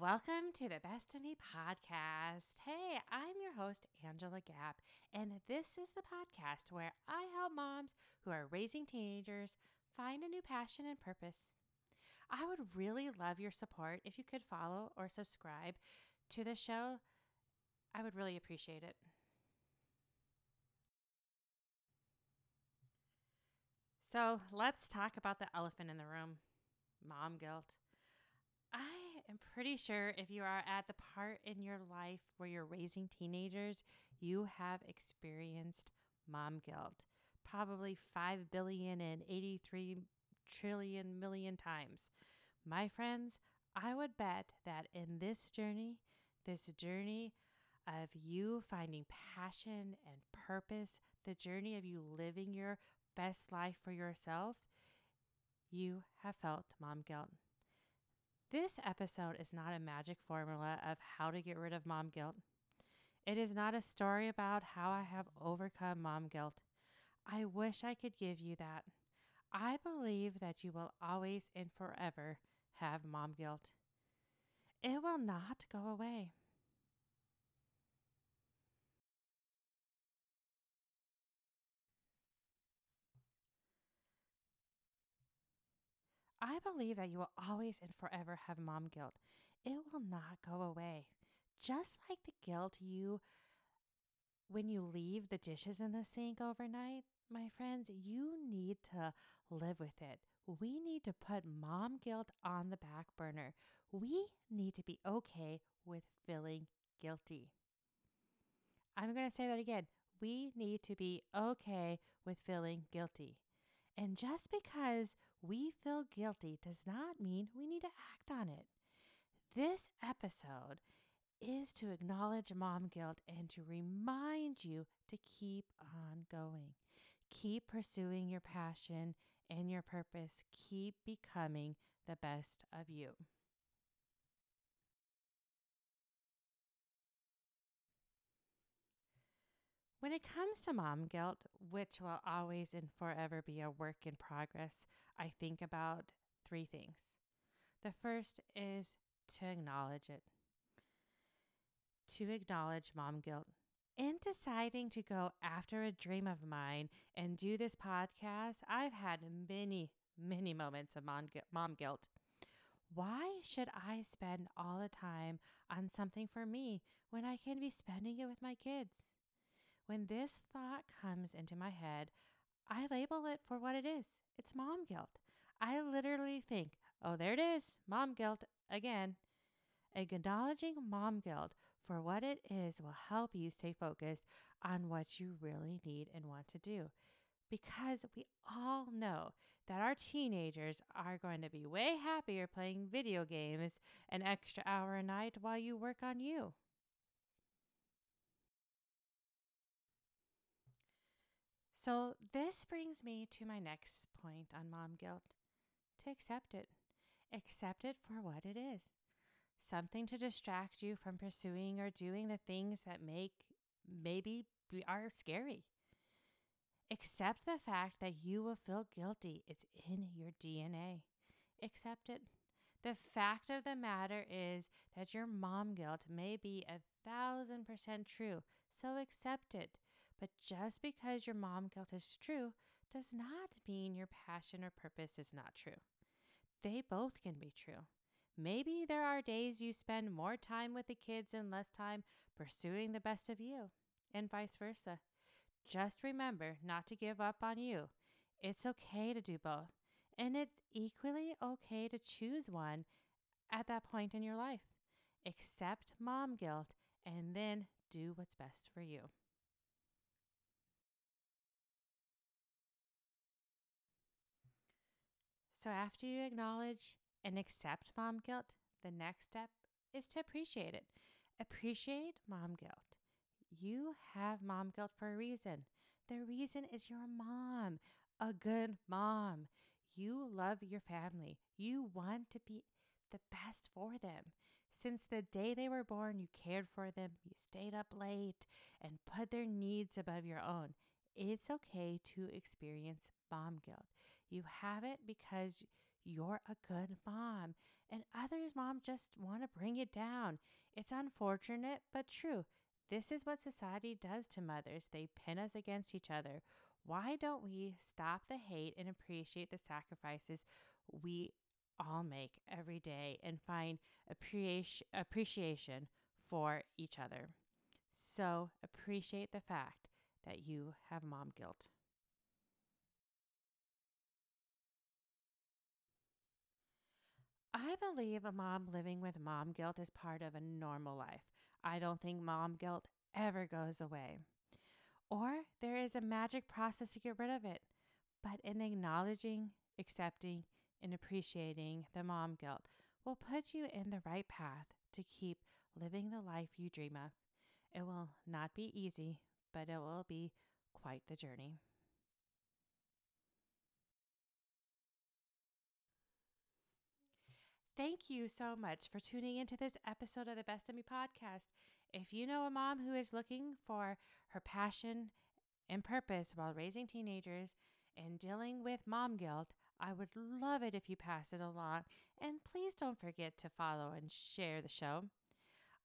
Welcome to the Best of Me podcast. Hey, I'm your host, Angela Gap, and this is the podcast where I help moms who are raising teenagers find a new passion and purpose. I would really love your support if you could follow or subscribe to the show. I would really appreciate it. So let's talk about the elephant in the room mom guilt. Am pretty sure if you are at the part in your life where you're raising teenagers, you have experienced mom guilt probably 5 billion and 83 trillion million times. My friends, I would bet that in this journey, this journey of you finding passion and purpose, the journey of you living your best life for yourself, you have felt mom guilt. This episode is not a magic formula of how to get rid of mom guilt. It is not a story about how I have overcome mom guilt. I wish I could give you that. I believe that you will always and forever have mom guilt. It will not go away. I believe that you will always and forever have mom guilt. It will not go away. Just like the guilt you when you leave the dishes in the sink overnight, my friends, you need to live with it. We need to put mom guilt on the back burner. We need to be okay with feeling guilty. I'm going to say that again. We need to be okay with feeling guilty. And just because we feel guilty does not mean we need to act on it. This episode is to acknowledge mom guilt and to remind you to keep on going. Keep pursuing your passion and your purpose. Keep becoming the best of you. When it comes to mom guilt, which will always and forever be a work in progress, I think about three things. The first is to acknowledge it, to acknowledge mom guilt. In deciding to go after a dream of mine and do this podcast, I've had many, many moments of mom, guilt. Why should I spend all the time on something for me when I can be spending it with my kids? When this thought comes into my head, I label it for what it is. It's mom guilt. I literally think, oh, there it is, mom guilt again. Acknowledging mom guilt for what it is will help you stay focused on what you really need and want to do. Because we all know that our teenagers are going to be way happier playing video games an extra hour a night while you work on you. So, this brings me to my next point on mom guilt to accept it. Accept it for what it is something to distract you from pursuing or doing the things that make maybe are scary. Accept the fact that you will feel guilty. It's in your DNA. Accept it. The fact of the matter is that your mom guilt may be a thousand percent true, so accept it. But just because your mom guilt is true does not mean your passion or purpose is not true. They both can be true. Maybe there are days you spend more time with the kids and less time pursuing the best of you, and vice versa. Just remember not to give up on you. It's okay to do both, and it's equally okay to choose one at that point in your life. Accept mom guilt and then do what's best for you. So, after you acknowledge and accept mom guilt, the next step is to appreciate it. Appreciate mom guilt. You have mom guilt for a reason. The reason is you're mom, a good mom. You love your family. You want to be the best for them. Since the day they were born, you cared for them, you stayed up late, and put their needs above your own. It's okay to experience mom guilt. You have it because you're a good mom, and others mom just want to bring you down. It's unfortunate, but true. This is what society does to mothers. They pin us against each other. Why don't we stop the hate and appreciate the sacrifices we all make every day and find appreciation for each other? So appreciate the fact that you have mom guilt. I believe a mom living with mom guilt is part of a normal life. I don't think mom guilt ever goes away. Or there is a magic process to get rid of it. But in acknowledging, accepting, and appreciating the mom guilt will put you in the right path to keep living the life you dream of. It will not be easy, but it will be quite the journey. Thank you so much for tuning into this episode of the Best of Me podcast. If you know a mom who is looking for her passion and purpose while raising teenagers and dealing with mom guilt, I would love it if you pass it along. And please don't forget to follow and share the show.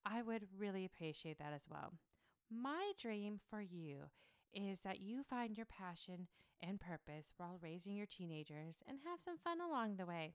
I would really appreciate that as well. My dream for you is that you find your passion and purpose while raising your teenagers and have some fun along the way.